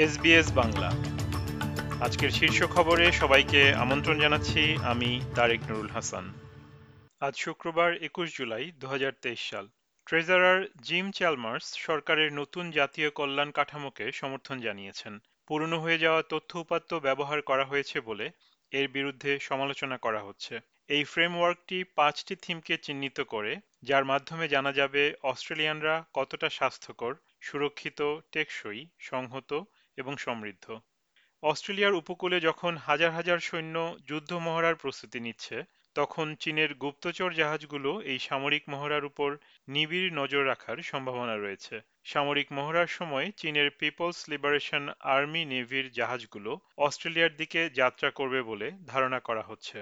SBS Bangla. আজকের শীর্ষ খবরে সবাইকে আমন্ত্রণ জানাচ্ছি আমি তারেক নুরুল হাসান। আজ শুক্রবার একুশ জুলাই দু সাল। ট্রেজারার জিম চ্যালমার্স সরকারের নতুন জাতীয় কল্যাণ কাঠামোকে সমর্থন জানিয়েছেন। পুরনো হয়ে যাওয়া তথ্য উপাত্ত ব্যবহার করা হয়েছে বলে এর বিরুদ্ধে সমালোচনা করা হচ্ছে। এই ফ্রেমওয়ার্কটি পাঁচটি থিমকে চিহ্নিত করে, যার মাধ্যমে জানা যাবে অস্ট্রেলিয়ানরা কতটা স্বাস্থ্যকর, সুরক্ষিত, টেকসই, সংহত এবং সমৃদ্ধ। অস্ট্রেলিয়ার উপকূলে যখন হাজার হাজার সৈন্য যুদ্ধ মহড়ার প্রস্তুতি নিচ্ছে, তখন চীনের গুপ্তচর জাহাজগুলো এই সামরিক মহড়ার উপর নিবিড় নজর রাখার সম্ভাবনা রয়েছে। সামরিক মহড়ার সময় চীনের পিপলস লিবারেশন আর্মি নেভির জাহাজগুলো অস্ট্রেলিয়ার দিকে যাত্রা করবে বলে ধারণা করা হচ্ছে।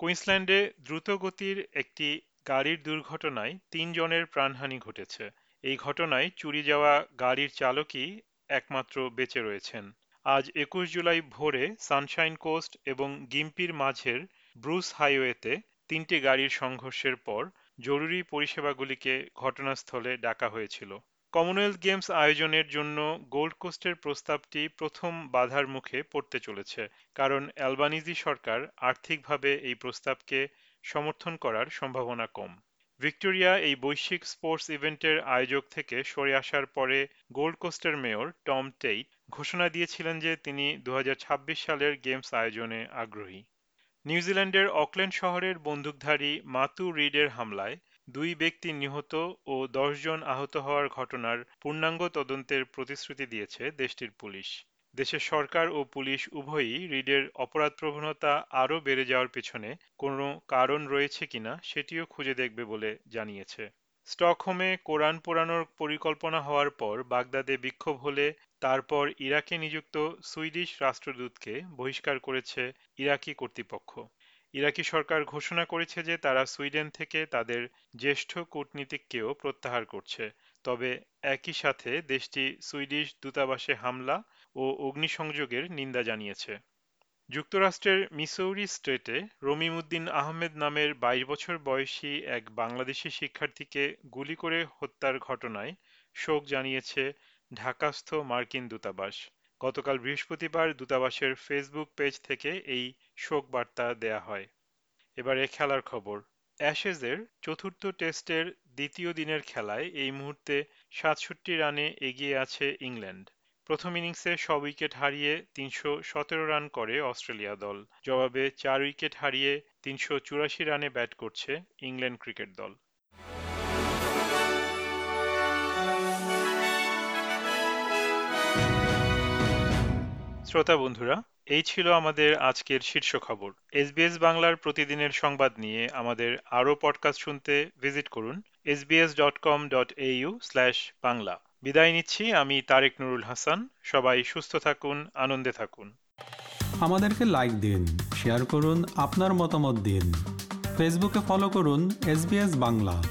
কুইন্সল্যান্ডে দ্রুতগতির একটি গাড়ির দুর্ঘটনায় তিনজনের প্রাণহানি ঘটেছে। এই ঘটনায় চুরি যাওয়া গাড়ির চালকই একমাত্র বেঁচে রয়েছেন। আজ একুশ জুলাই ভোরে সানশাইন কোস্ট এবং গিম্পির মাঝের ব্রুস হাইওয়েতে তিনটি গাড়ির সংঘর্ষের পর জরুরি পরিষেবাগুলিকে ঘটনাস্থলে ডাকা হয়েছিল। কমনওয়েলথ গেমস আয়োজনের জন্য গোল্ড কোস্টের প্রস্তাবটি প্রথম বাধার মুখে পড়তে চলেছে, কারণ অ্যালবানিজি সরকার আর্থিকভাবে এই প্রস্তাবকে সমর্থন করার সম্ভাবনা কম। ভিক্টোরিয়া এই বৈশ্বিক স্পোর্টস ইভেন্টের আয়োজক থেকে সরে আসার পরে গোল্ড কোস্টের মেয়র টম টেইট ঘোষণা দিয়েছিলেন যে তিনি দু হাজার ছাব্বিশ সালের গেমস আয়োজনে আগ্রহী। নিউজিল্যান্ডের অকল্যান্ড শহরের বন্দুকধারী মাতু রিডের হামলায় দুই ব্যক্তি নিহত ও জন আহত হওয়ার ঘটনার পূর্ণাঙ্গ তদন্তের প্রতিশ্রুতি দিয়েছে দেশটির পুলিশ। দেশের সরকার ও পুলিশ উভয়ই রিডের অপরাধপ্রবণতা আরও বেড়ে যাওয়ার পেছনে কোনো কারণ রয়েছে কিনা সেটিও খুঁজে দেখবে বলে জানিয়েছে। স্টকহোমে কোরআন পোড়ানোর পরিকল্পনা হওয়ার পর বাগদাদে বিক্ষোভ হলে তারপর ইরাকে নিযুক্ত সুইডিশ রাষ্ট্রদূতকে বহিষ্কার করেছে ইরাকি কর্তৃপক্ষ। ইরাকি সরকার ঘোষণা করেছে যে তারা সুইডেন থেকে তাদের জ্যেষ্ঠ কূটনীতিককেও প্রত্যাহার করছে। তবে একই সাথে দেশটি সুইডিশ দূতাবাসে হামলা ও অগ্নিসংযোগের নিন্দা জানিয়েছে। যুক্তরাষ্ট্রের মিসৌরি স্টেটে রমিমুদ্দিন আহমেদ নামের বাইশ বছর বয়সী এক বাংলাদেশি শিক্ষার্থীকে গুলি করে হত্যার ঘটনায় শোক জানিয়েছে ঢাকাস্থ মার্কিন দূতাবাস। গতকাল বৃহস্পতিবার দূতাবাসের ফেসবুক পেজ থেকে এই শোক বার্তা দেয়া হয়। এবারে খেলার খবর। অ্যাশেজের চতুর্থ টেস্টের দ্বিতীয় দিনের খেলায় এই মুহূর্তে সাতষট্টি রানে এগিয়ে আছে ইংল্যান্ড। প্রথম ইনিংসে ছ উইকেট হারিয়ে তিনশো সতেরো রান করে অস্ট্রেলিয়া দল। জবাবে চার উইকেট হারিয়ে তিনশো চুরাশি রানে ব্যাট করছে ইংল্যান্ড ক্রিকেট দল। শ্রোতা বন্ধুরা, এই ছিল আমাদের আজকের শীর্ষ খবর। এসবিএস বাংলার প্রতিদিনের সংবাদ নিয়ে আমাদের আরও পডকাস্ট শুনতে ভিজিট করুন SBS dot com dot Bangla. বিদায় নিচ্ছি, আমি তারেক নুরুল হাসান। সবাই সুস্থ থাকুন, আনন্দে থাকুন। আমাদেরকে লাইক দিন শেয়ার করুন, আপনার মতামত দিন। ফেসবুকে ফলো করুন এস বাংলা